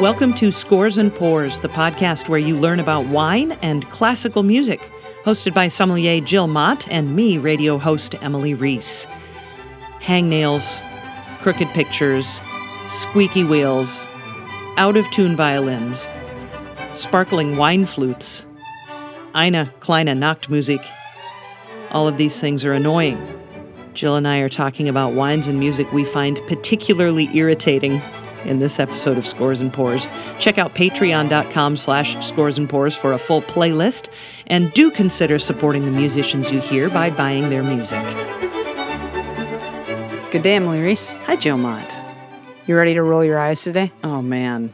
Welcome to Scores and Pours, the podcast where you learn about wine and classical music, hosted by sommelier Jill Mott and me, radio host Emily Reese. Hangnails, crooked pictures, squeaky wheels, out of tune violins, sparkling wine flutes, eine kleine Nachtmusik. All of these things are annoying. Jill and I are talking about wines and music we find particularly irritating in this episode of Scores and Pours. Check out patreon.com slash scores and pours for a full playlist, and do consider supporting the musicians you hear by buying their music. Good day, Emily Reese. Hi, Jill Mott. You ready to roll your eyes today? Oh man.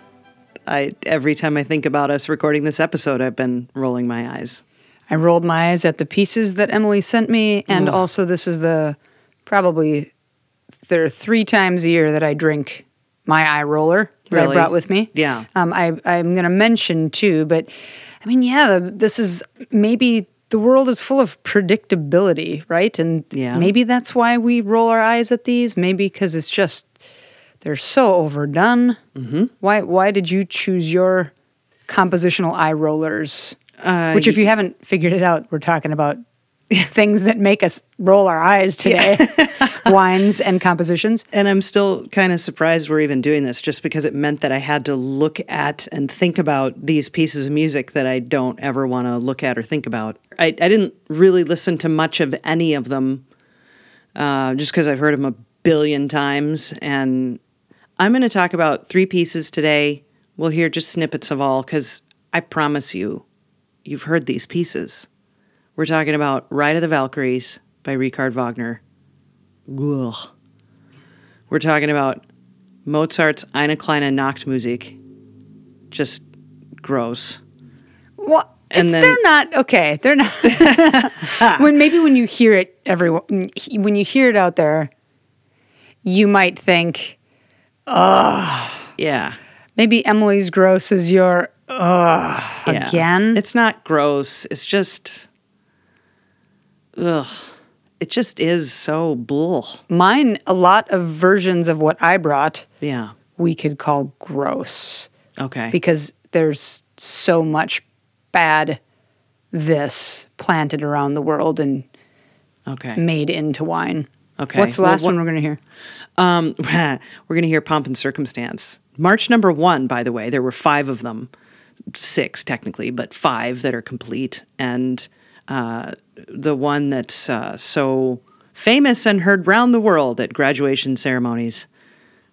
I every time I think about us recording this episode, I've been rolling my eyes. I rolled my eyes at the pieces that Emily sent me, and also this is the probably there are three times a year that I drink my eye roller that I brought with me. Yeah. Um, I I'm gonna mention too, but I mean, yeah, this is maybe the world is full of predictability, right? And Yeah. maybe that's why we roll our eyes at these. Maybe because it's just they're so overdone. Mm-hmm. Why why did you choose your compositional eye rollers? Uh, Which, if you haven't figured it out, we're talking about things that make us roll our eyes today wines and compositions. And I'm still kind of surprised we're even doing this just because it meant that I had to look at and think about these pieces of music that I don't ever want to look at or think about. I, I didn't really listen to much of any of them uh, just because I've heard them a billion times. And I'm going to talk about three pieces today. We'll hear just snippets of all because I promise you, you've heard these pieces. We're talking about Ride of the Valkyries by Richard Wagner. Ugh. We're talking about Mozart's Eine kleine Nachtmusik. Just gross. Well, And it's, then- they're not okay. They're not. when maybe when you hear it, everyone when you hear it out there, you might think "Ugh." Yeah. maybe Emily's gross is your uh yeah. again. It's not gross. It's just ugh. It just is so bull. Mine, a lot of versions of what I brought, Yeah. we could call gross. Okay. because there's so much bad this planted around the world and okay. made into wine. Okay. What's the Well, last what- one we're going to hear? Um, we're going to hear Pomp and Circumstance. March number one, by the way, there were five of them, six technically, but five that are complete. And uh, the one that's uh, so famous and heard round the world at graduation ceremonies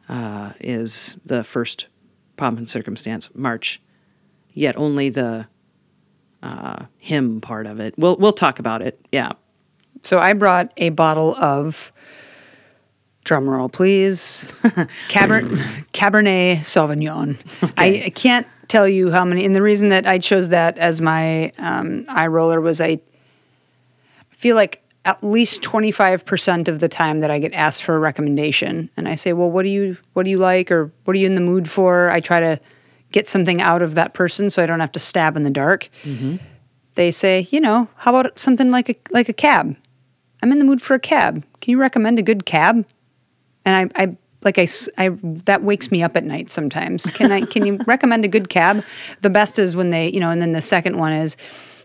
uh, is the first Pomp and Circumstance, March. Yet only the uh, hymn part of it. We'll we'll talk about it. Yeah. So I brought a bottle of drum roll, please. Cabernet, Cabernet Sauvignon. I, I can't tell you how many, and the reason that I chose that as my um, eye roller was I feel like at least 25% of the time that I get asked for a recommendation and I say, "Well, what do you what do you like or what are you in the mood for?" I try to get something out of that person so I don't have to stab in the dark. They say, "You know, how about something like a like a cab?" I'm in the mood for a cab. Can you recommend a good cab? And I, I like I, I- that wakes me up at night sometimes. Can I can you recommend a good cab? The best is when they, you know, and then the second one is,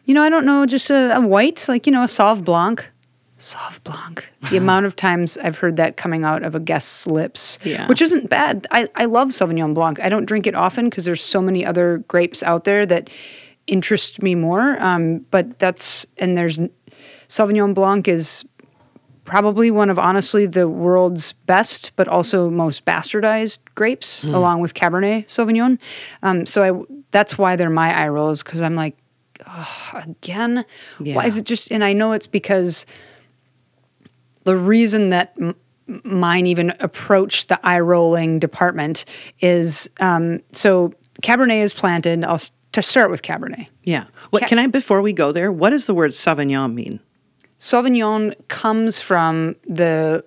you know, I don't know, just a, a white, like, you know, a Sauv Blanc. Sauv Blanc. The amount of times I've heard that coming out of a guest's lips, Yeah. which isn't bad. I, I love Sauvignon Blanc. I don't drink it often because there's so many other grapes out there that interest me more. Um, but that's, and there's, Sauvignon Blanc is probably one of honestly the world's best, but also most bastardized grapes, along with Cabernet Sauvignon. Um, so I that's why they're my eye rolls because I'm like, "Ugh, again, why is it just? And I know it's because the reason that m- mine even approached the eye rolling department is um, so Cabernet is planted. I'll to start with Cabernet. Yeah. What Ca- can I before we go there? What does the word Sauvignon mean? Sauvignon comes from the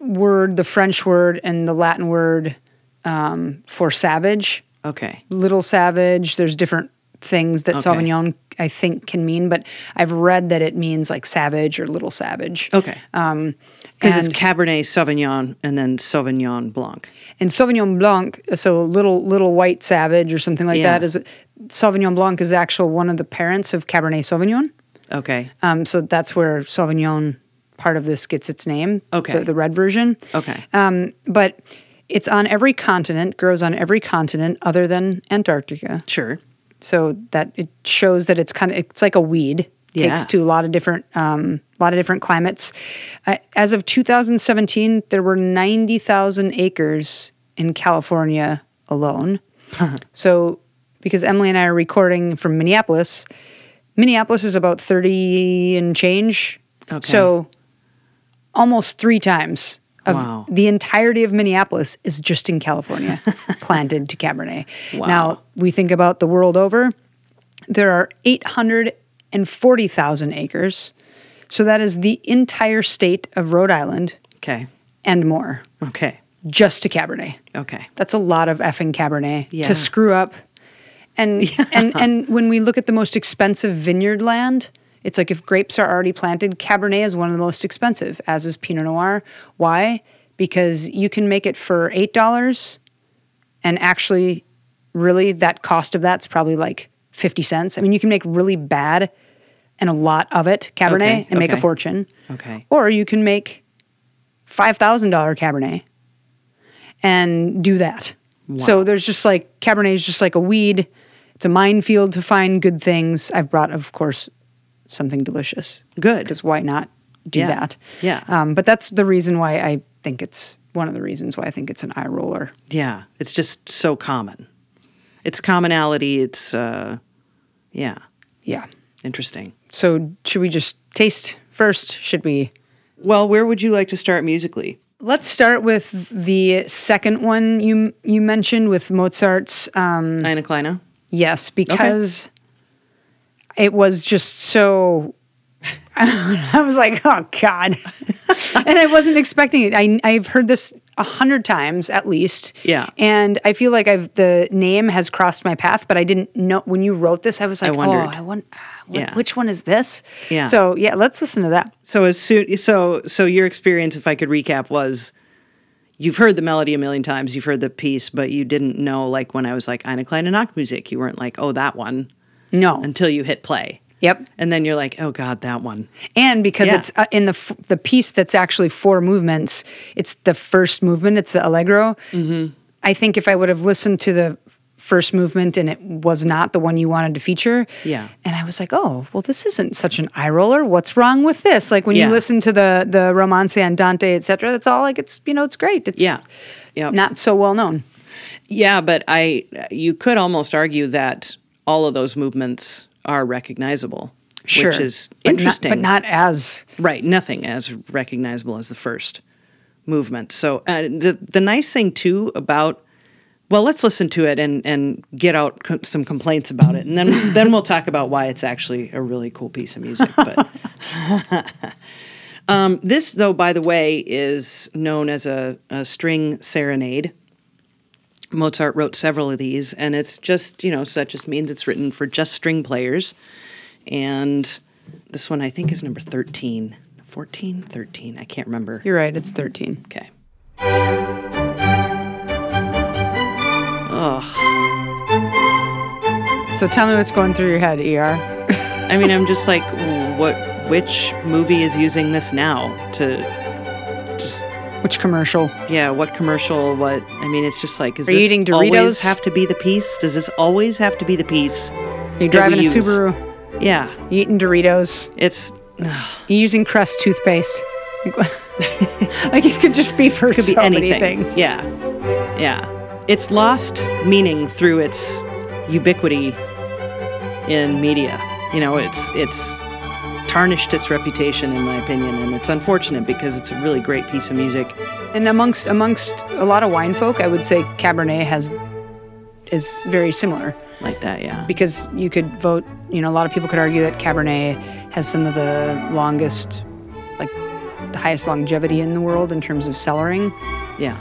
word, the French word, and the Latin word um, for savage, Okay. little savage. There's different things that Okay. Sauvignon, I think, can mean, but I've read that it means like savage or little savage. Okay. Um, Because it's Cabernet Sauvignon and then Sauvignon Blanc. And Sauvignon Blanc, so little little white savage or something like Yeah. that is Sauvignon Blanc is actual one of the parents of Cabernet Sauvignon. Okay. Um, so that's where Sauvignon part of this gets its name. Okay. The, the red version. Okay. Um, but it's on every continent, grows on every continent other than Antarctica. sure. So that it shows that it's kind of it's like a weed. Yeah. Takes to a lot of different um, lot of different climates. Uh, as of 2017, there were 90,000 acres in California alone. so because Emily and I are recording from Minneapolis, Minneapolis is about 30 and change. Okay. So almost three times of Wow. the entirety of Minneapolis is just in California, planted to Cabernet. Wow. Now we think about the world over, there are 840,000 acres. So that is the entire state of Rhode Island Okay. and more, Okay. just to Cabernet. Okay. That's a lot of effing Cabernet Yeah. to screw up. And and and when we look at the most expensive vineyard land, it's like if grapes are already planted, Cabernet is one of the most expensive, as is Pinot Noir. Why? Because you can make it for eight dollars, and actually, really, that cost of that's probably like fifty cents. I mean, you can make really bad and a lot of it Cabernet Okay, and make a fortune. Okay. Or you can make five thousand dollar Cabernet and do that. So there's just like Cabernet is just like a weed. It's a minefield to find good things. I've brought, of course, something delicious. Good. Because why not do Yeah, that? yeah. Um, but that's the reason why I think it's one of the reasons why I think it's an eye roller. Yeah. It's just so common. It's commonality. It's, uh, yeah. Yeah. Interesting. So should we just taste first? Should we? Well, where would you like to start musically? Let's start with the second one you you mentioned with Mozart's um, Ina Kleina? Yes, because it was just so. I was like, oh God. and I wasn't expecting it. I, I've heard this a hundred times at least. Yeah. And I feel like I've the name has crossed my path, but I didn't know when you wrote this. I was like, oh, wondered. oh, I want. Ah, what, Yeah. Which one is this? Yeah. So yeah, let's listen to that. So as soon so so your experience, if I could recap, was you've heard the melody a million times, you've heard the piece, but you didn't know like when I was like Eine kleine Nachtmusik, you weren't like, oh that one No. until you hit play. yep. And then you're like, oh God, that one. And because Yeah. it's uh, in the f- the piece that's actually four movements, it's the first movement. It's the allegro. Mm-hmm. I think if I would have listened to the first movement and it was not the one you wanted to feature, Yeah. and I was like, oh, well, this isn't such an eye roller. What's wrong with this? Like when Yeah. you listen to the the Romance Andante, etc. That's all like it's you know it's great. It's Yeah. Yeah. not so well known. Yeah, but I you could almost argue that all of those movements are recognizable. Sure, Which is But not- interesting. but not as Right, nothing as recognizable as the first movement. So uh, the the nice thing too about well, let's listen to it and and get out co- some complaints about it, and then then we'll talk about why it's actually a really cool piece of music. But um, this, though, by the way, is known as a, a string serenade. Mozart wrote several of these, and it's just, you know, so that just means it's written for just string players. And this one, I think, is number 13. 14? 13. I can't remember. you're right. It's thirteen. Okay. So tell me what's going through your head, Er. I mean, I'm just like, what? Which movie is using this now to just Which commercial? yeah? What commercial? What? I mean, it's just like, is Are you this eating always Doritos? have to be the piece? Does this always have to be the piece? Are you driving a use? Subaru? Yeah, You eating Doritos? it's You using Crest toothpaste? like it could just be for could be so anything. many things. Yeah, yeah. It's lost meaning through its ubiquity in media. You know, it's it's tarnished its reputation, in my opinion, and it's unfortunate because it's a really great piece of music. And amongst amongst a lot of wine folk, I would say Cabernet has is very similar Like that, yeah. because you could vote. You know, a lot of people could argue that Cabernet has some of the longest, like the highest longevity in the world in terms of cellaring. Yeah.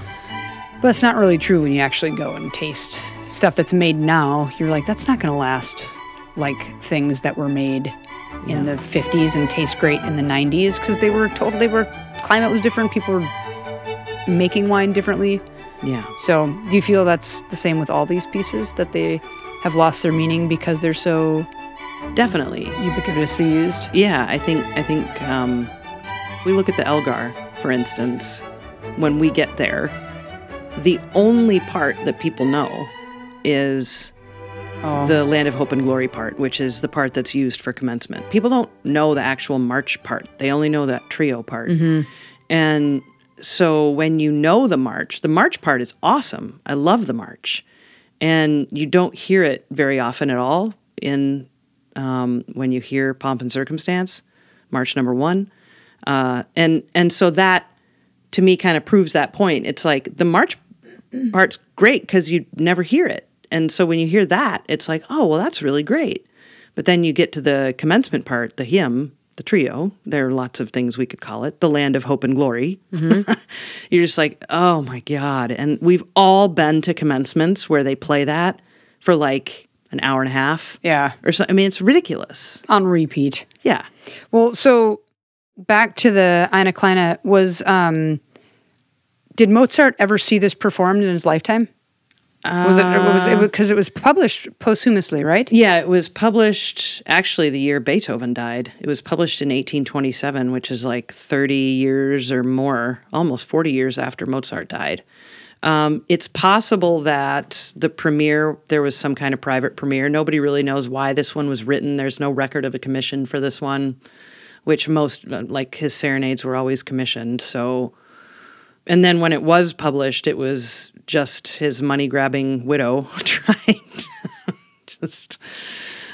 But that's not really true when you actually go and taste stuff that's made now. You're like, that's not going to last like things that were made in the 50s and taste great in the 90s because they were totally they were climate was different. People were making wine differently. Yeah. So, do you feel that's the same with all these pieces that they have lost their meaning because they're so Definitely. ubiquitously used? Yeah, I think I think um, we look at the Elgar, for instance. When we get there, the only part that people know is Oh. the Land of Hope and Glory part, which is the part that's used for commencement. People don't know the actual march part; they only know that trio part. And so, when you know the march, the march part is awesome. I love the march, and you don't hear it very often at all in um, when you hear pomp and circumstance, March number one, uh, and and so that to me kind of proves that point. It's like the march part's great because you never hear it, and so when you hear that, it's like, oh well, that's really great. But then you get to the commencement part, the hymn, the trio. There are lots of things we could call it, the land of hope and glory. You're just like, oh my god! And we've all been to commencements where they play that for like an hour and a half Yeah, or so. I mean, it's ridiculous. on repeat. Yeah. Well, so back to the Ina Kleine was. Um, did Mozart ever see this performed in his lifetime? was it was it because it was published posthumously, right? Yeah, it was published actually the year Beethoven died. It was published in 1827, which is like 30 years or more, almost 40 years after Mozart died. Um, it's possible that the premiere, there was some kind of private premiere. Nobody really knows why this one was written. There's no record of a commission for this one, which most, like his serenades, were always commissioned. So, and then when it was published, it was just his money grabbing widow trying to just,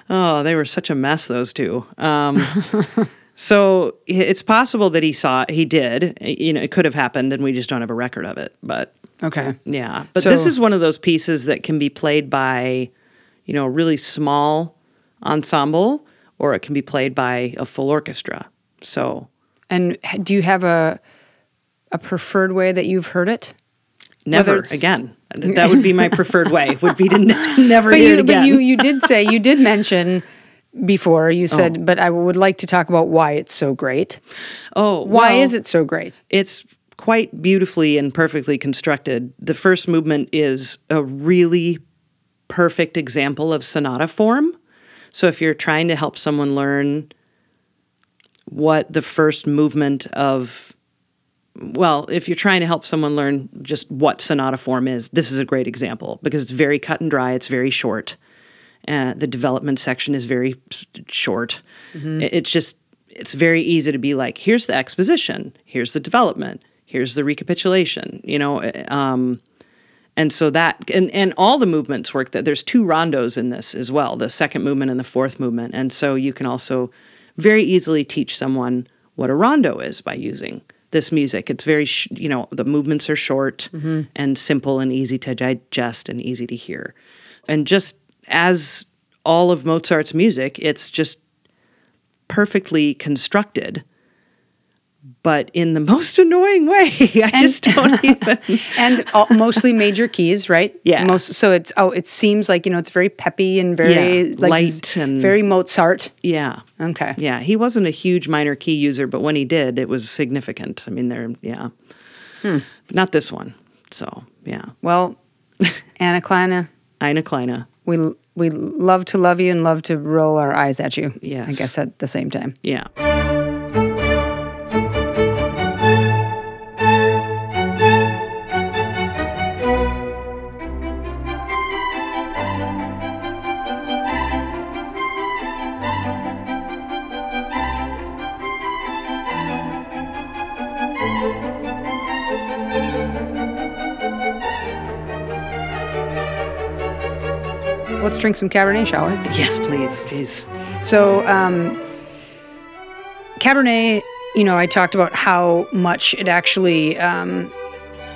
oh, they were such a mess, those two. Um, so it's possible that he saw, he did. You know, it could have happened and we just don't have a record of it. But Okay. yeah, but this is one of those pieces that can be played by, you know, a really small ensemble, or it can be played by a full orchestra. So And do you have a a preferred way that you've heard it? never again. That would be my preferred way. Would be to n- never But hear you, it again. but you, you did say you did mention before. You oh. said, but I would like to talk about why it's so great. oh, Why well, is it so great? It's quite beautifully and perfectly constructed. The first movement is a really perfect example of sonata form. So if you're trying to help someone learn what the first movement of well, if you're trying to help someone learn just what sonata form is, this is a great example because it's very cut and dry. It's very short. Uh, the development section is very short. It- It's just it's very easy to be like, here's the exposition, here's the development, here's the recapitulation. You know, uh, um, and so that and and all the movements work. That there's two rondos in this as well, the second movement and the fourth movement, and so you can also very easily teach someone what a rondo is by using this music. It's very, sh- you know, the movements are short mm-hmm. and simple and easy to digest and easy to hear. And just as all of Mozart's music, it's just perfectly constructed, but in the most annoying way. I just don't even. and all, mostly major keys, right? Yeah. Most so it's oh, it seems like you know it's very peppy and very Yeah, like light and- very Mozart. Yeah. Okay. Yeah, he wasn't a huge minor key user, but when he did, it was significant. I mean, there, yeah, hmm. but not this one. So, yeah, Well, Anna Kleine, Anna Kleine. we we love to love you and love to roll our eyes at you. I guess at the same time. Yeah. Drink some Cabernet, shall we? Yes, please. Jeez. So, um, Cabernet, you know, I talked about how much it actually um,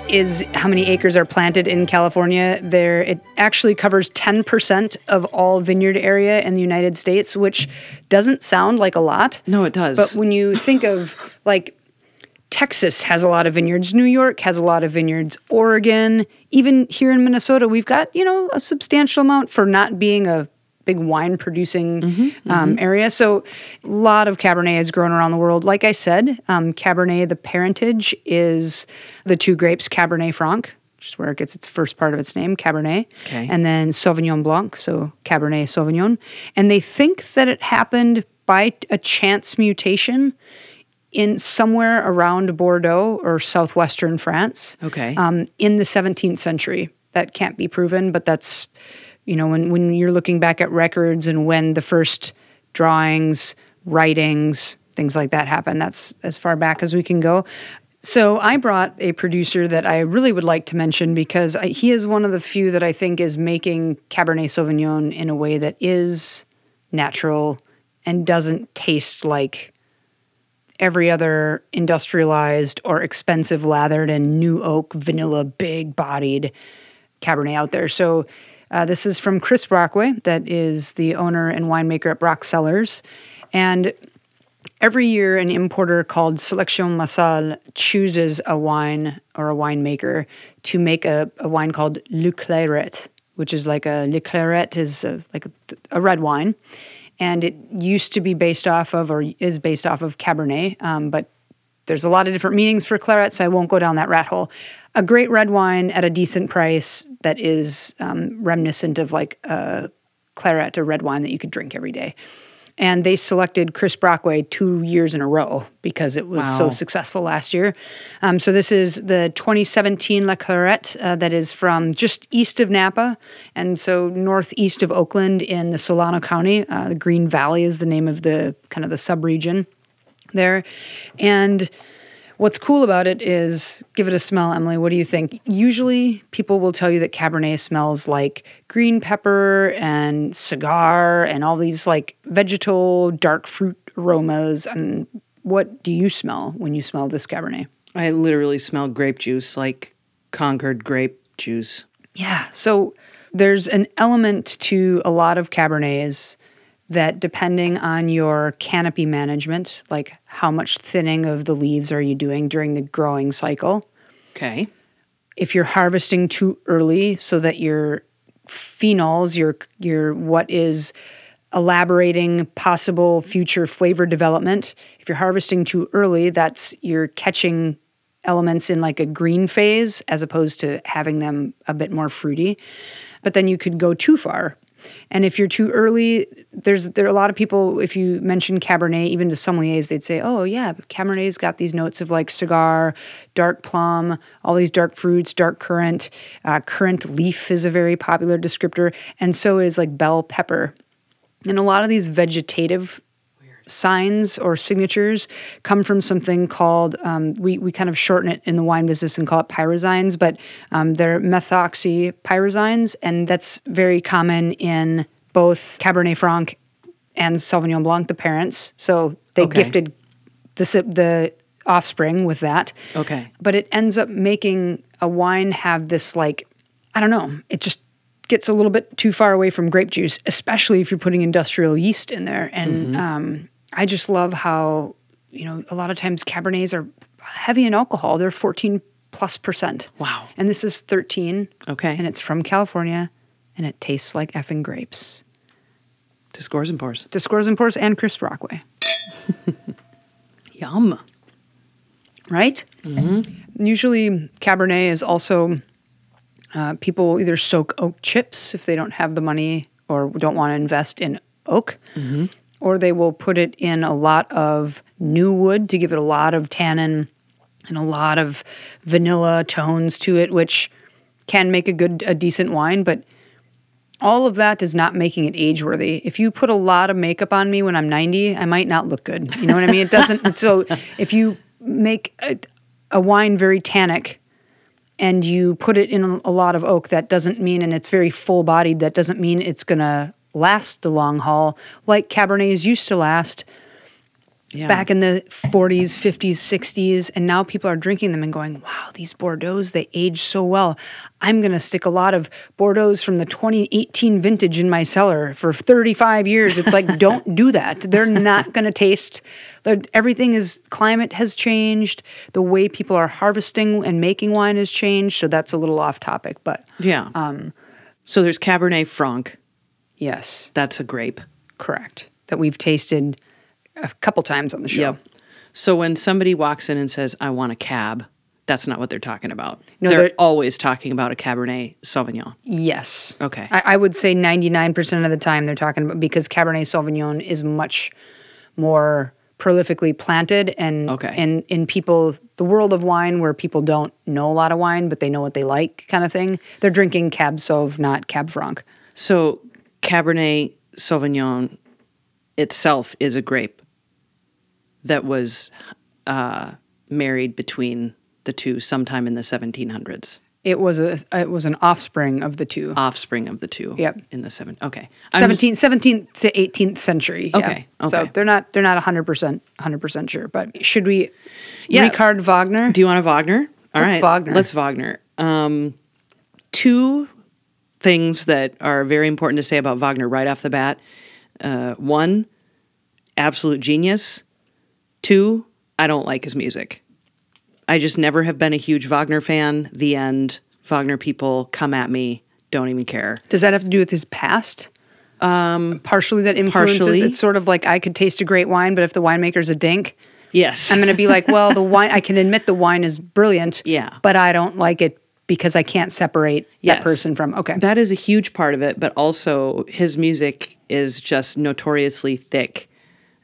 is, how many acres are planted in California. There, it actually covers 10% of all vineyard area in the United States, which doesn't sound like a lot. No, it does. But when you think of like Texas has a lot of vineyards, New York has a lot of vineyards, Oregon, even here in Minnesota, we've got, you know, a substantial amount for not being a big wine producing um, area. So a lot of Cabernet is grown around the world. Like I said, um, Cabernet, the parentage is the two grapes, Cabernet Franc, which is where it gets its first part of its name, Cabernet, Okay. and then Sauvignon Blanc, so Cabernet Sauvignon. And they think that it happened by a chance mutation in somewhere around Bordeaux or southwestern France Okay. um, in the 17th century. That can't be proven, but that's, you know, when, when you're looking back at records and when the first drawings, writings, things like that happen, that's as far back as we can go. So I brought a producer that I really would like to mention because I, he is one of the few that I think is making Cabernet Sauvignon in a way that is natural and doesn't taste like every other industrialized or expensive lathered and new oak vanilla big bodied cabernet out there. So uh, this is from chris brockway that is the owner and winemaker at Broc Cellars and every year an importer called Selection Massale chooses a wine or a winemaker to make a, a wine called le claret which is like a le claret is a, like a, a red wine and it used to be based off of or is based off of cabernet um, but there's a lot of different meanings for claret so i won't go down that rat hole. A great red wine at a decent price that is um, reminiscent of like a claret a red wine that you could drink every day and they selected Chris Brockway two years in a row because it was so successful last year. Um, so this is the 2017 La Clarette uh, that is from just east of Napa, and so northeast of Oakland in the Solano County. Uh, the Green Valley is the name of the kind of the subregion there, and. What's cool about it is give it a smell, Emily. What do you think? Usually people will tell you that Cabernet smells like green pepper and cigar and all these like vegetal dark fruit aromas. And what do you smell when you smell this Cabernet? I literally smell grape juice, like Concord grape juice. Yeah. So there's an element to a lot of Cabernets that, depending on your canopy management, like how much thinning of the leaves are you doing during the growing cycle, Okay. if you're harvesting too early so that your phenols, your your what is elaborating possible future flavor development, if you're harvesting too early, that's you're catching elements in like a green phase as opposed to having them a bit more fruity. But then you could go too far. And if you're too early, there's there are a lot of people. If you mention Cabernet, even to sommeliers, they'd say, "Oh yeah, Cabernet's got these notes of like cigar, dark plum, all these dark fruits, dark currant. Uh, currant leaf is a very popular descriptor, and so is like bell pepper. And a lot of these vegetative signs or signatures come from something called um, we, we kind of shorten it in the wine business and call it pyrazines but um, they're methoxypyrazines and that's very common in both cabernet franc and sauvignon blanc the parents so they Okay. gifted the, the offspring with that Okay. but it ends up making a wine have this like i don't know it just gets a little bit too far away from grape juice especially if you're putting industrial yeast in there and um, i just love how you know a lot of times cabernets are heavy in alcohol they're 14 plus percent Wow. and this is 13 Okay. and it's from california and it tastes like effing grapes to scores and pours. to scores and pours and chris brockway Yum. right? Usually, Cabernet is also uh, people either soak oak chips if they don't have the money or don't want to invest in oak, or they will put it in a lot of new wood to give it a lot of tannin and a lot of vanilla tones to it, which can make a good, a decent wine, but all of that is not making it age worthy. If you put a lot of makeup on me when I'm 90, I might not look good. You know what I mean? It doesn't. so if you make a, a wine very tannic and you put it in a lot of oak, that doesn't mean, and it's very full bodied, that doesn't mean it's going to last the long haul like Cabernets used to last Yeah. back in the 40s, 50s, 60s, and now people are drinking them and going, wow, these Bordeaux's, they age so well. I'm going to stick a lot of Bordeaux's from the 2018 vintage in my cellar for 35 years. It's like, don't do that. They're not going to taste, everything is, climate has changed. The way people are harvesting and making wine has changed. So that's a little off topic, but Yeah. Um, so there's Cabernet Franc, Yes, That's a grape. correct. That we've tasted a couple times on the show. Yep. So when somebody walks in and says, I want a cab, that's not what they're talking about. No, they're, they're- always talking about a Cabernet Sauvignon. Yes. Okay. I, I would say 99% of the time they're talking about because Cabernet Sauvignon is much more prolifically planted and Okay. and in people the world of wine where people don't know a lot of wine but they know what they like kind of thing. They're drinking Cab Sauv, not Cab Franc. So Cabernet Sauvignon itself is a grape that was uh, married between the two sometime in the 1700s. It was a it was an offspring of the two. Offspring of the two. Yep. In the seven. Okay. 17th, 17th to 18th century. yeah. Okay, So they're not they're not 100% 100% sure, but should we Yeah. Richard Wagner? Do you want a Wagner? All Let's right, Wagner. Let's Wagner. Um, two things that are very important to say about Wagner right off the bat. Uh, one, absolute genius. Two, I don't like his music. I just never have been a huge Wagner fan. The end. Wagner people come at me. Don't even care. Does that have to do with his past? Um, partially that influences. partially. It's sort of like I could taste a great wine, but if the winemaker's a dink, Yes. I'm going to be like, well, the wine. I can admit the wine is brilliant. Yeah. but I don't like it because I can't separate Yes. that person from. Okay, That is a huge part of it, but also his music is just notoriously thick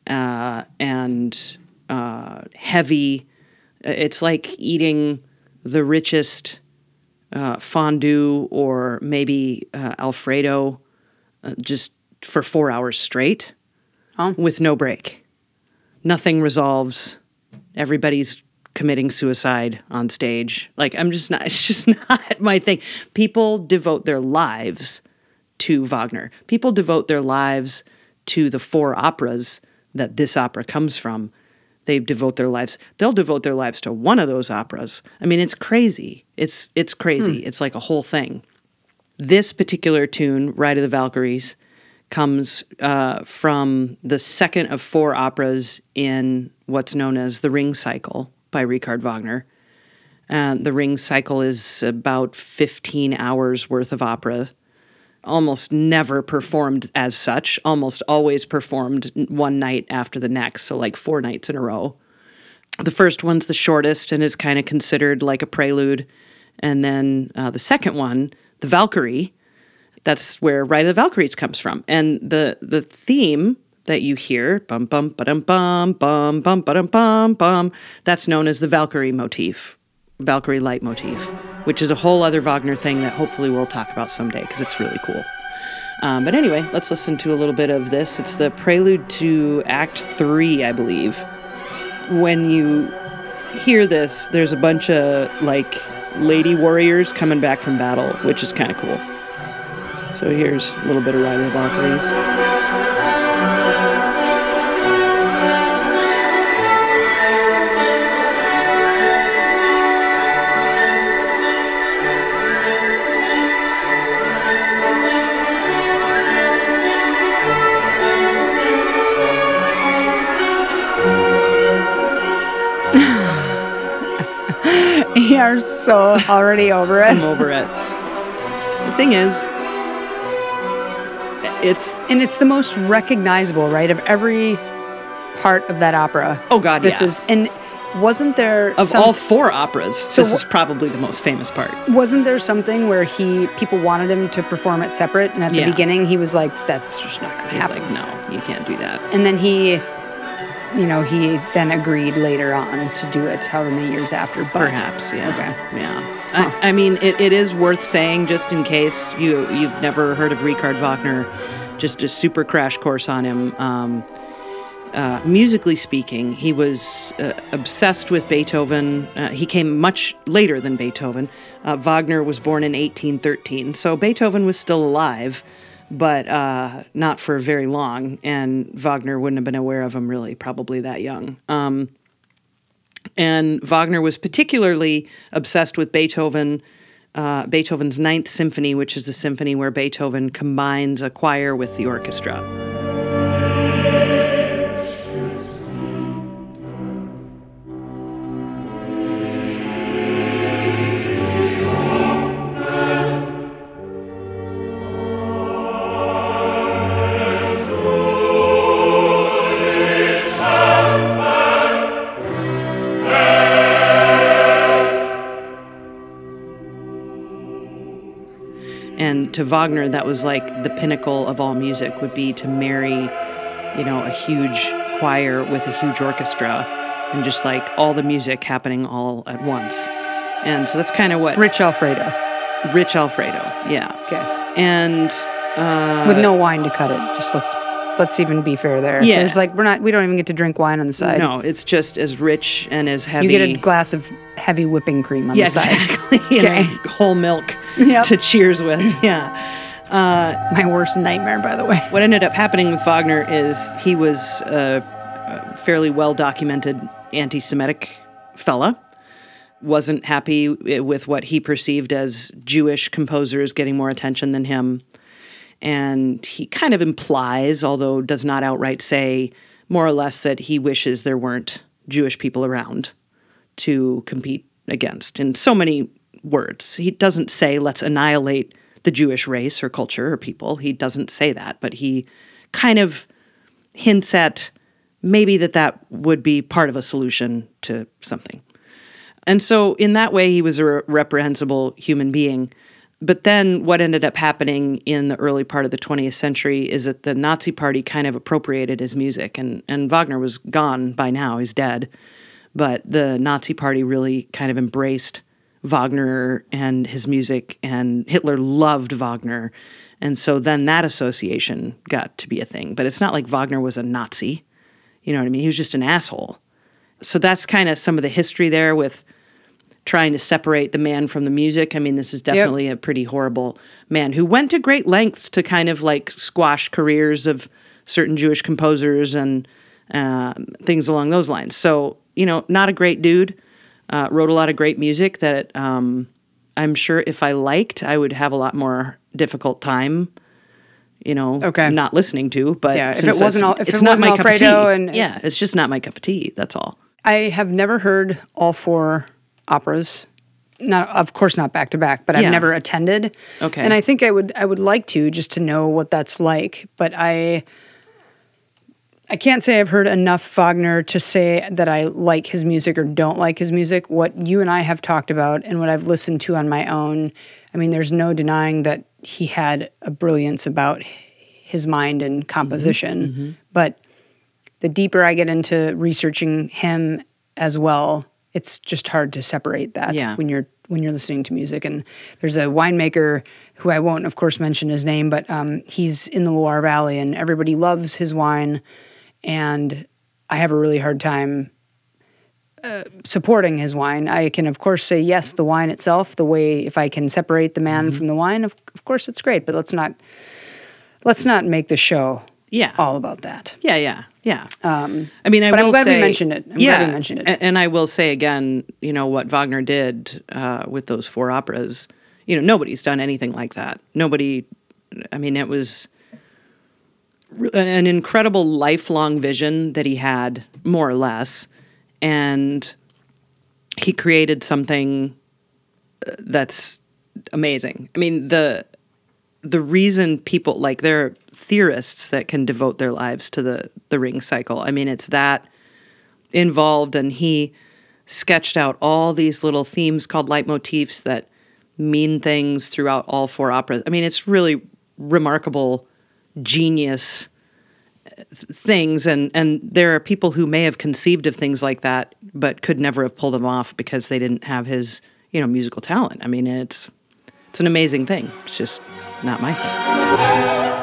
uh, and uh, heavy. It's like eating the richest uh, fondue or maybe uh, Alfredo uh, just for four hours straight Oh. with no break. Nothing resolves. Everybody's committing suicide on stage. Like I'm just not it's just not my thing. People devote their lives to Wagner. People devote their lives to the four operas that this opera comes from. They devote their lives. They'll devote their lives to one of those operas. I mean, it's crazy. It's it's crazy. It's like a whole thing. This particular tune, Ride of the Valkyries, comes uh, from the second of four operas in what's known as the Ring Cycle by Richard Wagner. And the Ring Cycle is about 15 hours worth of opera, almost never performed as such, almost always performed one night after the next, so like four nights in a row. The first one's the shortest and is kind of considered like a prelude. And then uh, the second one, the Valkyrie, that's where Ride of the Valkyries comes from. And the the theme that you hear, bum bum ba dum bum bum bum ba dum bum bum, that's known as the Valkyrie motif, Valkyrie leitmotif, which is a whole other Wagner thing that hopefully we'll talk about someday because it's really cool. Um, but anyway, let's listen to a little bit of this. It's the prelude to Act Three, I believe. When you hear this, there's a bunch of like lady warriors coming back from battle, which is kind of cool. So here's a little bit of Ride of the Valkyries. You're so already over it. I'm over it. The thing is, it's And it's the most recognizable, right, of every part of that opera. Oh, God, this yeah. is and wasn't there of some, all four operas. this wh- is probably the most famous part. wasn't there something where he people wanted him to perform it separate, and at the Yeah. beginning he was like, "That's just not going to happen." He's like, no, you can't do that. and then he, you know, he then agreed later on to do it, however many years after. But Perhaps, yeah. Okay. Yeah. I, I mean, it, it is worth saying, just in case you you've never heard of Richard Wagner, just a super crash course on him. Um, uh, musically speaking, he was uh, obsessed with Beethoven. Uh, he came much later than Beethoven. Uh, Wagner was born in 1813, so Beethoven was still alive, but uh, not for very long. And Wagner wouldn't have been aware of him really, probably that young. Um, and Wagner was particularly obsessed with Beethoven, uh, Beethoven's Ninth Symphony, which is the symphony where Beethoven combines a choir with the orchestra. To Wagner, that was like the pinnacle of all music would be to marry, you know, a huge choir with a huge orchestra and just like all the music happening all at once. And so that's kind of what Rich Alfredo. Rich Alfredo, yeah. Okay. And uh, With no wine to cut it. Just let's let's even be fair there. Yeah. There's like we're not we don't even get to drink wine on the side. no, it's just as rich and as heavy. You get a glass of heavy whipping cream on yeah, the side. exactly. and Okay. a whole milk Yep. to cheers with. Yeah. Uh, My worst nightmare, by the way. What ended up happening with Wagner is he was a, a fairly well documented anti Semitic fella. Wasn't happy eh, with what he perceived as Jewish composers getting more attention than him. And he kind of implies, although does not outright say, more or less that he wishes there weren't Jewish people around to compete against in so many words. He doesn't say, let's annihilate the Jewish race or culture or people. He doesn't say that, but he kind of hints at maybe that that would be part of a solution to something. And so, in that way, he was a reprehensible human being. But then, what ended up happening in the early part of the 20th century is that the Nazi Party kind of appropriated his music, and, and Wagner was gone by now, he's dead. But the Nazi Party really kind of embraced Wagner and his music, and Hitler loved Wagner. And so then that association got to be a thing. But it's not like Wagner was a Nazi. You know what I mean? He was just an asshole. So that's kind of some of the history there with trying to separate the man from the music. I mean, this is definitely a pretty horrible man who went to great lengths to kind of like squash careers of certain Jewish composers and uh, things along those lines. So, you know, not a great dude. Uh, wrote a lot of great music that um, I'm sure if I liked, I would have a lot more difficult time. You know, Okay. not listening to, but Yeah, if it wasn't all, if it's it not wasn't my cup of tea. And- yeah, it's just not my cup of tea. That's all. I have never heard all four operas. Not, of course, not back to back, but I've never attended. Okay. and I think I would, I would like to just to know what that's like. But I, I can't say I've heard enough Wagner to say that I like his music or don't like his music. What you and I have talked about and what I've listened to on my own, I mean, there's no denying that he had a brilliance about his mind and mm-hmm. composition. Mm-hmm. But the deeper I get into researching him as well, it's just hard to separate that Yeah. when you're when you're listening to music. And there's a winemaker who I won't, of course, mention his name, but um, he's in the Loire Valley, and everybody loves his wine. And I have a really hard time uh, supporting his wine. I can, of course, say yes, the wine itself. The way if I can separate the man from the wine, of, of course, it's great. But let's not let's not make the show Yeah. all about that. Yeah, yeah, yeah. Um, I mean, I but I'm will glad we mentioned it. I'm glad yeah, we mentioned it. a- And I will say again, you know what Wagner did uh, with those four operas. You know, nobody's done anything like that. Nobody. I mean, it was an- an incredible lifelong vision that he had, more or less, and he created something uh, that's amazing. I mean, the the reason people like there are theorists that can devote their lives to the the ring cycle. I mean, it's that involved, and he sketched out all these little themes called leitmotifs that mean things throughout all four operas. I mean, it's really remarkable genius uh, things and and there are people who may have conceived of things like that but could never have pulled them off because they didn't have his you know musical talent i mean it's it's an amazing thing it's just not my thing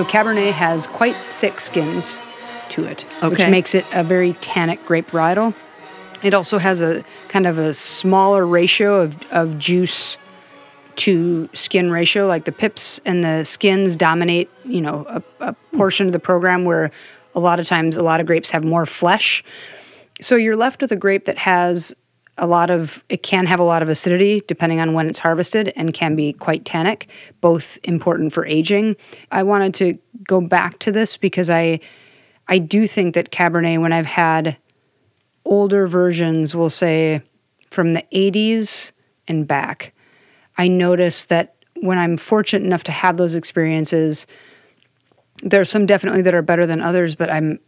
So Cabernet has quite thick skins to it, which makes it a very tannic grape varietal. It also has a kind of a smaller ratio of, of juice to skin ratio. Like the pips and the skins dominate, you know, a, a portion of the program where a lot of times a lot of grapes have more flesh. So you're left with a grape that has a lot of it can have a lot of acidity depending on when it's harvested and can be quite tannic, both important for aging. I wanted to go back to this because I I do think that Cabernet when I've had older versions, we'll say from the 80s and back, I notice that when I'm fortunate enough to have those experiences, there are some definitely that are better than others, but I'm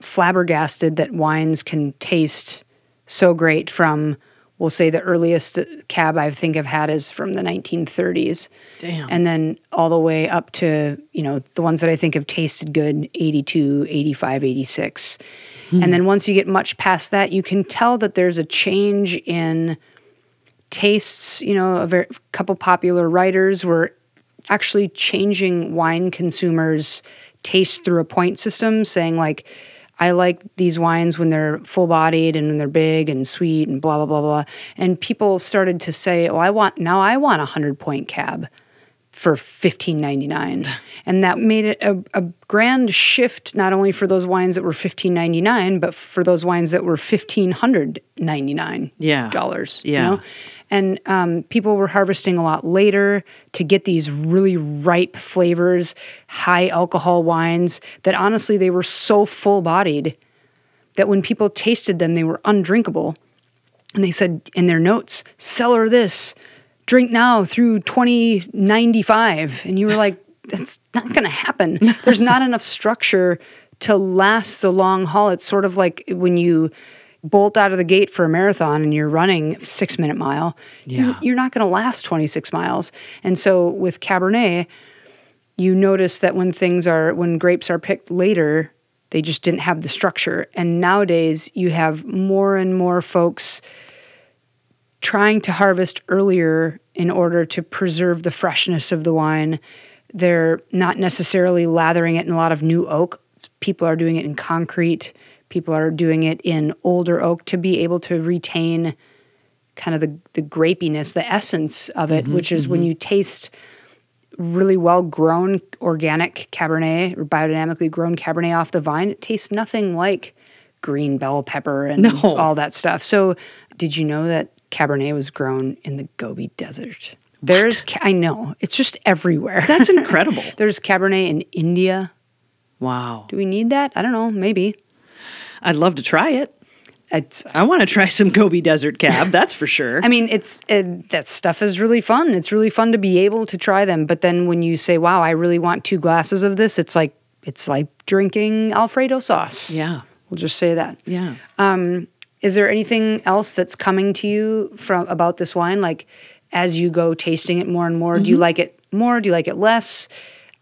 flabbergasted that wines can taste so great from we'll say the earliest cab I think I've had is from the 1930s. Damn. And then all the way up to, you know, the ones that I think have tasted good 82, 85, 86. Hmm. And then once you get much past that, you can tell that there's a change in tastes. You know, a very, couple popular writers were actually changing wine consumers' taste through a point system, saying like, I like these wines when they're full bodied and when they're big and sweet and blah blah blah blah. And people started to say, "Oh, I want now I want a hundred point cab." For fifteen ninety nine, and that made it a, a grand shift not only for those wines that were fifteen ninety nine, but for those wines that were fifteen hundred ninety nine Yeah. dollars. Yeah. you know? And um, people were harvesting a lot later to get these really ripe flavors, high alcohol wines that honestly they were so full bodied that when people tasted them, they were undrinkable. And they said in their notes, cellar this, drink now through 2095. And you were like, that's not going to happen. There's not enough structure to last the long haul. It's sort of like when you bolt out of the gate for a marathon and you're running six minute mile, Yeah. you're, you're not going to last 26 miles. And so with Cabernet, you notice that when things are, when grapes are picked later, they just didn't have the structure. And nowadays, you have more and more folks trying to harvest earlier in order to preserve the freshness of the wine. They're not necessarily lathering it in a lot of new oak. People are doing it in concrete. People are doing it in older oak to be able to retain kind of the, the grapiness, the essence of it, mm-hmm, which is when mm-hmm. you taste really well grown organic Cabernet or biodynamically grown Cabernet off the vine, it tastes nothing like green bell pepper and No. all that stuff. So, did you know that Cabernet was grown in the Gobi Desert? There's, ca- I know, it's just everywhere. That's incredible. There's Cabernet in India. wow. Do we need that? I don't know, maybe. I'd love to try it. It's, I want to try some Gobi Desert Cab, that's for sure. I mean, it's it, that stuff is really fun. It's really fun to be able to try them. But then when you say, "Wow, I really want two glasses of this," it's like it's like drinking Alfredo sauce. yeah. We'll just say that. Yeah. Is there anything else that's coming to you from about this wine? Like as you go tasting it more and more, Mm-hmm. do you like it more? Do you like it less?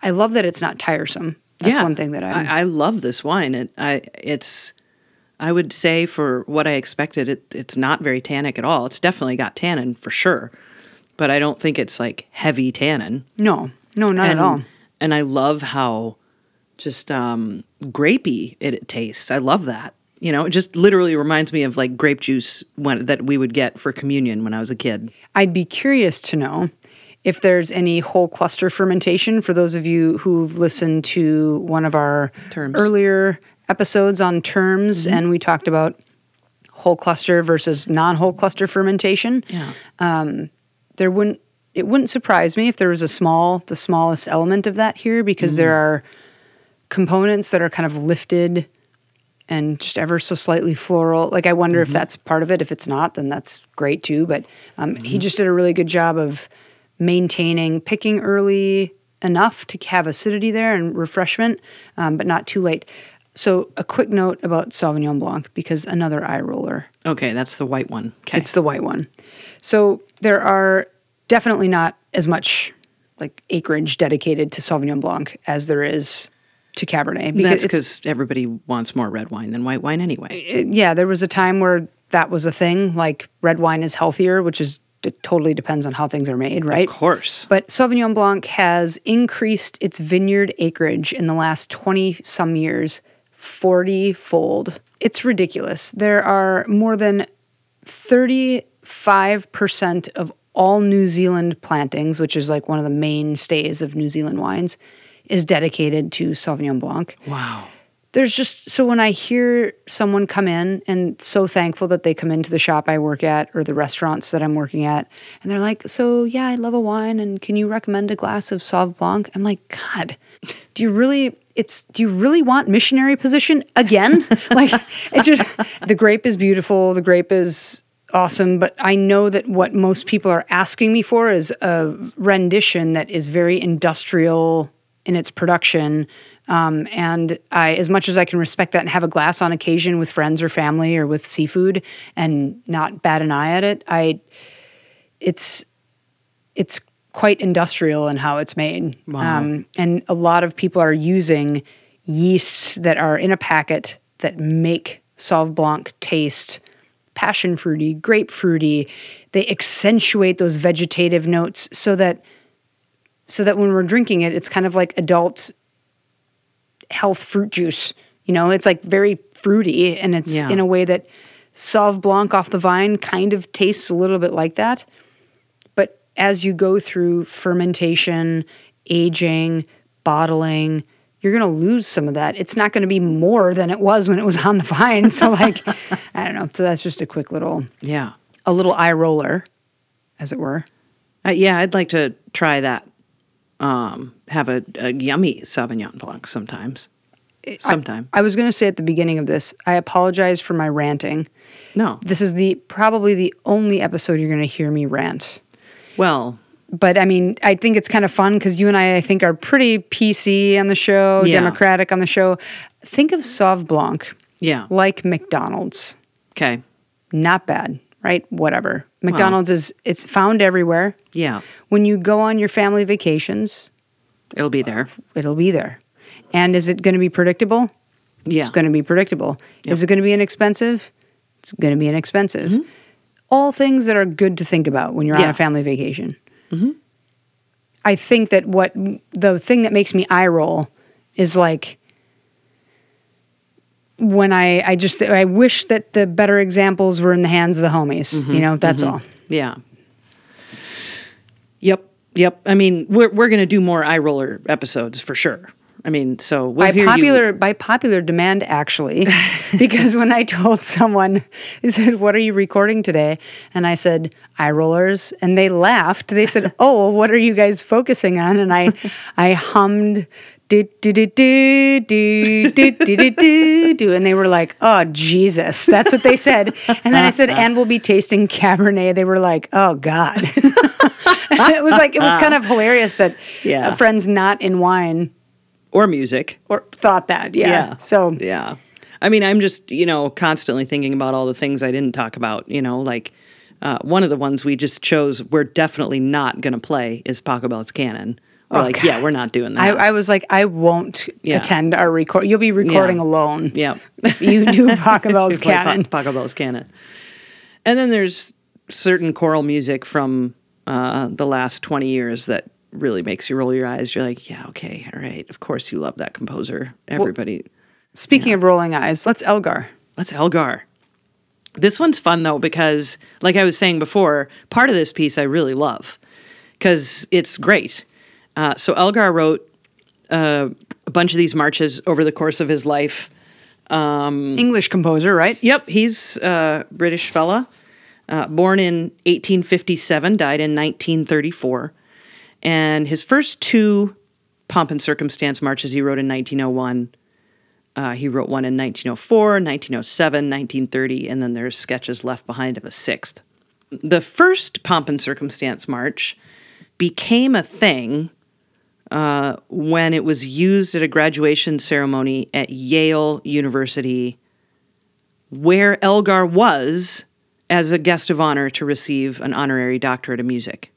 I love that it's not tiresome. That's yeah. one thing that I'm. I, I love this wine. It, I, it's, I would say for what I expected, it, it's not very tannic at all. It's definitely got tannin for sure, but I don't think it's like heavy tannin. no, no, not and, at all. And I love how just um, grapey it, it tastes. I love that. You know, it just literally reminds me of like grape juice when, that we would get for communion when I was a kid. I'd be curious to know if there's any whole cluster fermentation for those of you who've listened to one of our Terms. earlier episodes on terms mm-hmm. and we talked about whole cluster versus non-whole cluster fermentation. Yeah. Um, there wouldn't it wouldn't surprise me if there was a small the smallest element of that here because there mm-hmm. are components that are kind of lifted and just ever so slightly floral. Like I wonder if mm-hmm. that's part of it. If it's not, then that's great too. But um, he just did a really good job of maintaining picking early enough to have acidity there and refreshment, um, but not too late. So a quick note about Sauvignon Blanc because another eye roller. Okay, that's the white one. Okay. It's the white one. So there are definitely not as much like acreage dedicated to Sauvignon Blanc as there is to Cabernet. That's because everybody wants more red wine than white wine anyway. it- yeah, there was a time where that was a thing. Like red wine is healthier, which is it totally depends on how things are made, right? Of course. But Sauvignon Blanc has increased its vineyard acreage in the last 20 some years 40 fold. It's ridiculous. There are more than 35% of all New Zealand plantings, which is like one of the mainstays of New Zealand wines, is dedicated to Sauvignon Blanc. Wow. there's just so when I hear someone come in and so thankful that they come into the shop I work at or the restaurants that I'm working at, and they're like, "So yeah, I love a wine, and can you recommend a glass of Sauv Blanc?" I'm like, God, do you really? It's do you really want missionary position again? like it's just the grape is beautiful, the grape is awesome, but I know that what most people are asking me for is a rendition that is very industrial in its production um, and I, as much as I can respect that and have a glass on occasion with friends or family or with seafood and not bat an eye at it, I, it's, it's quite industrial in how it's made. Wow. Um, and a lot of people are using yeasts that are in a packet that make Sauv Blanc taste passion fruity, grapefruity. They accentuate those vegetative notes so that so that when we're drinking it, it's kind of like adult health fruit juice. You know, it's like very fruity and it's Yeah. in a way that Sauv Blanc off the vine kind of tastes a little bit like that. As you go through fermentation, aging, bottling, you're going to lose some of that. It's not going to be more than it was when it was on the vine. So like, I don't know. So that's just a quick little Yeah. a little eye roller, as it were. Uh, yeah, I'd like to try that. Um, have a, a yummy Sauvignon Blanc sometimes. Sometime. I was going to say at the beginning of this, I apologize for my ranting. no. This is the probably the only episode you're going to hear me rant. Well, But I mean, I think it's kind of fun because you and I, I think, are pretty PC on the show, Yeah. democratic on the show. Think of Sauv Blanc yeah. like McDonald's. Okay. Not bad, right? Whatever. McDonald's is it's found everywhere. Yeah. When you go on your family vacations, It'll be there. it'll be there. And is it going to be predictable? Yeah. It's going to be predictable. Is it going to be inexpensive? It's going to be inexpensive. Mm-hmm. All things that are good to think about when you're on Mm-hmm. A family vacation. I think that what the thing that makes me eye roll is like when I I just I wish that the better examples were in the hands of the homies. Mm-hmm. You know, that's all. Yeah. Yep. Yep. I mean, we're we're gonna do more eye roller episodes for sure. I mean, so we'll by popular by popular demand actually because when i told someone they said what are you recording today? And i said eye rollers. And they laughed. They said oh what are you guys focusing on? And i i hummed do do do do do do do do do and they were like oh jesus. That's what they said. And then i said and we'll be tasting cabernet. They were like oh god. It was like it was kind of hilarious that Yeah. a friend's not in wine you or music. or thought that. Yeah. Yeah. So Yeah. I mean, I'm just, you know, constantly thinking about all the things I didn't talk about, you know, like uh, one of the ones we just chose we're definitely not going to play is Pachelbel's Canon. We're like, yeah, we're not doing that. I was like, I won't Yeah. attend our record. You'll be recording Yeah. alone. yeah. You do Pachelbel's Play Pa- canon. Pachelbel's Canon. And then there's certain choral music from uh, the last 20 years that really makes you roll your eyes. You're like, yeah, okay, all right. Of course you love that composer. Everybody. Speaking of rolling eyes, let's Elgar. Let's Elgar. This one's fun though because, like I was saying before, part of this piece I really love because it's great. Uh, so Elgar wrote uh, a bunch of these marches over the course of his life. English composer, right? Yep, he's a British fella, uh, born in 1857, died in 1934, and his first two pomp and circumstance marches he wrote in 1901. Uh, he wrote one in 1904, 1907, 1930, and then there's sketches left behind of a sixth. The first pomp and circumstance march became a thing uh, when it was used at a graduation ceremony at Yale University, where Elgar was as a guest of honor to receive an honorary doctorate of music.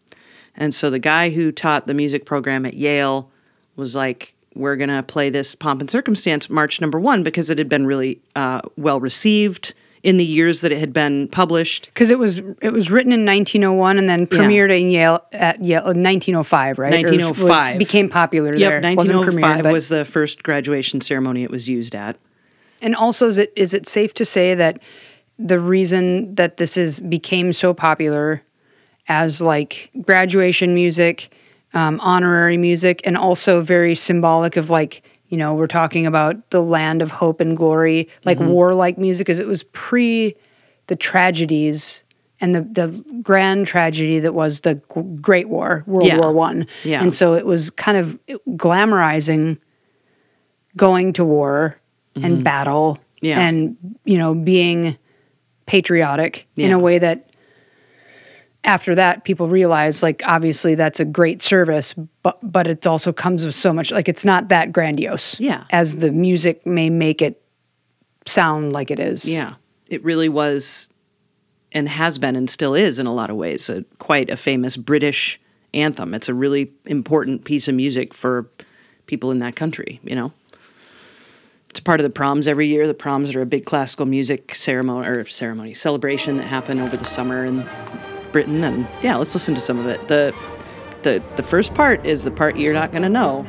And so the guy who taught the music program at Yale was like, we're going to play this pomp and circumstance march number one because it had been really uh, well received in the years that it had been published. Because it was it was written in 1901 and then premiered in Yale at Yale in 1905, right? Or was- 1905. became popular Yep, there. 1905 premiered, was the first graduation ceremony it was used at. And also, is it is it safe to say that the reason that this is became so popular as like graduation music, um, honorary music, and also very symbolic of like You know, we're talking about the land of hope and glory, like warlike music, because it was pre the tragedies and the, the grand tragedy that was the Great War, World Yeah. War One. Yeah. And so it was kind of glamorizing going to war and battle Mm-hmm. Yeah. and, you know, being patriotic in a way that after that people realize like obviously that's a great service but but it also comes with so much like it's not that grandiose Yeah. as the music may make it sound like it is Yeah, it really was, and has been, and still is in a lot of ways, a, quite a famous British anthem. It's a really important piece of music for people in that country. You know, it's part of the proms every year. The proms are a big classical music ceremony or ceremony celebration that happen over the summer in Britain. And yeah, let's listen to some of it. the the The first part is the part you're not going to know.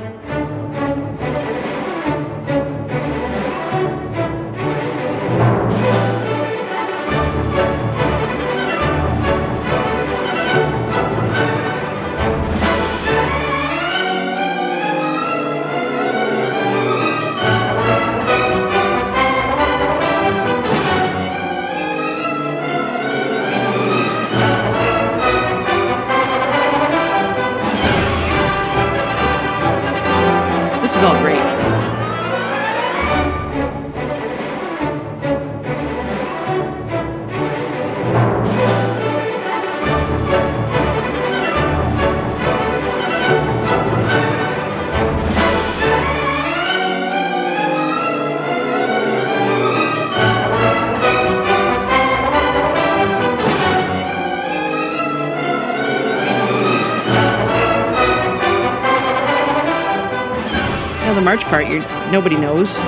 March part, nobody knows.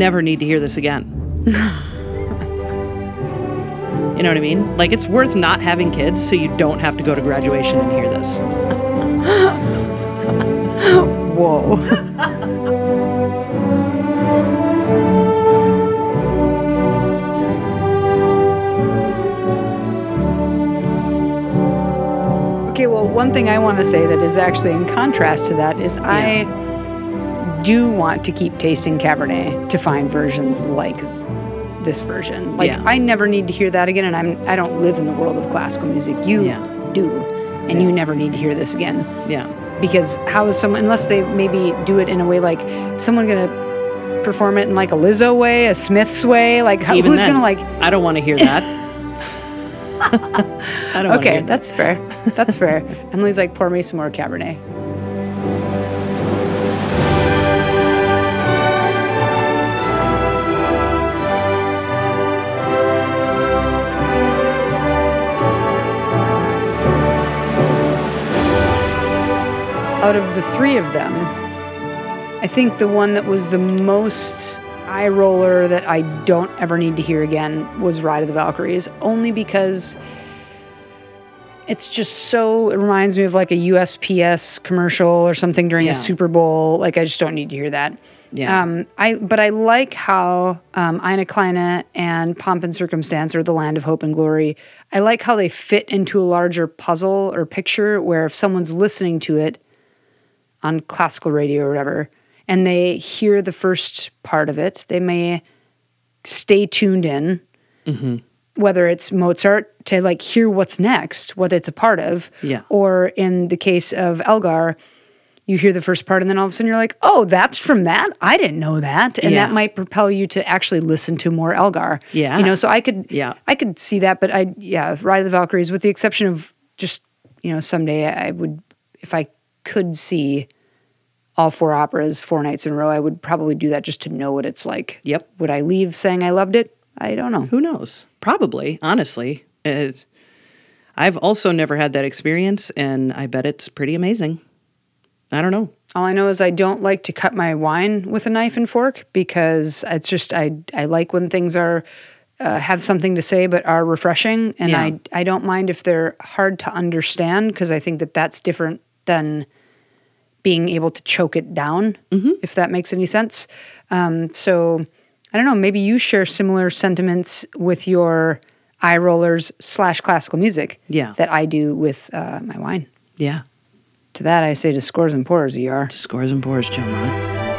Never need to hear this again. you know what I mean? Like it's worth not having kids so you don't have to go to graduation and hear this. whoa okay well one thing i want to say that is actually in contrast to that is i do want to keep tasting cabernet to find versions like this version like Yeah. i never need to hear that again and i'm i don't live in the world of classical music you Yeah. do and you never need to hear this again Yeah. because how is someone unless they maybe do it in a way like someone gonna perform it in like a Lizzo way, a Smith's way, like how, who's then, gonna like? I don't want to hear that. I don't Okay, hear that. that's fair. That's fair. Emily's like, pour me some more Cabernet. Out of the three of them, I think the one that was the most eye roller that I don't ever need to hear again was Ride of the Valkyries, only because it's just so it reminds me of like a USPS commercial or something during Yeah. a Super Bowl. Like I just don't need to hear that. Yeah. Um, I but I like how um, Eine Kleine and Pomp and Circumstance or The Land of Hope and Glory. I like how they fit into a larger puzzle or picture where if someone's listening to it on classical radio or whatever, and they hear the first part of it, they may stay tuned in, mm-hmm. whether it's Mozart to like hear what's next, what it's a part of, Yeah. or in the case of Elgar, you hear the first part and then all of a sudden you're like, oh, that's from that. I didn't know that, and Yeah. that might propel you to actually listen to more Elgar. Yeah. you know. So I could, Yeah. I could see that, but I, yeah, Ride of the Valkyries, with the exception of just you know someday I would, if I could see all four operas four nights in a row, I would probably do that just to know what it's like. Yep. Would I leave saying I loved it? I don't know. Who knows? Probably, honestly. It, I've also never had that experience, and I bet it's pretty amazing. I don't know. All I know is I don't like to cut my wine with a knife and fork because it's just I I like when things are uh, have something to say but are refreshing, and Yeah. I I don't mind if they're hard to understand because I think that that's different than being able to choke it down. If that makes any sense. Um, so I don't know. Maybe you share similar sentiments with your eye rollers slash classical music. Yeah. That I do with uh, my wine. Yeah. To that I say to scores and pours, er. To scores and pours, Jill Mott.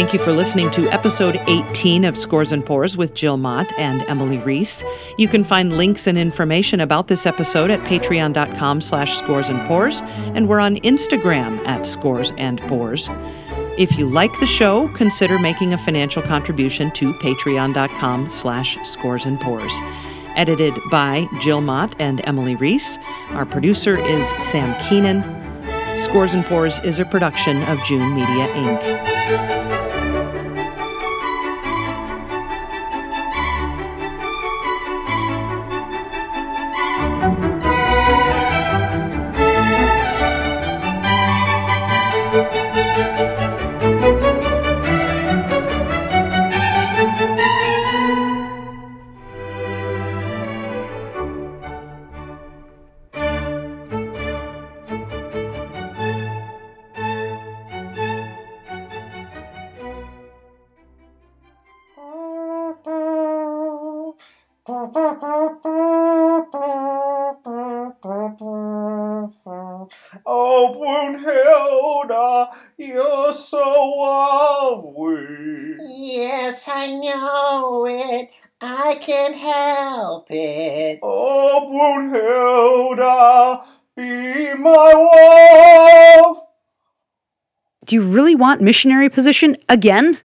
Thank you for listening to episode 18 of Scores and Pours with Jill Mott and Emily Reese. You can find links and information about this episode at patreon.com slash scores and pours, and we're on Instagram at scores and pours. If you like the show, consider making a financial contribution to patreon.com slash scores and pours. Edited by Jill Mott and Emily Reese. Our producer is Sam Keenan. Scores and Pours is a production of June Media, Inc. I know it. I can't help it. Oh, Brunhilde, be my wife. Do you really want missionary position again?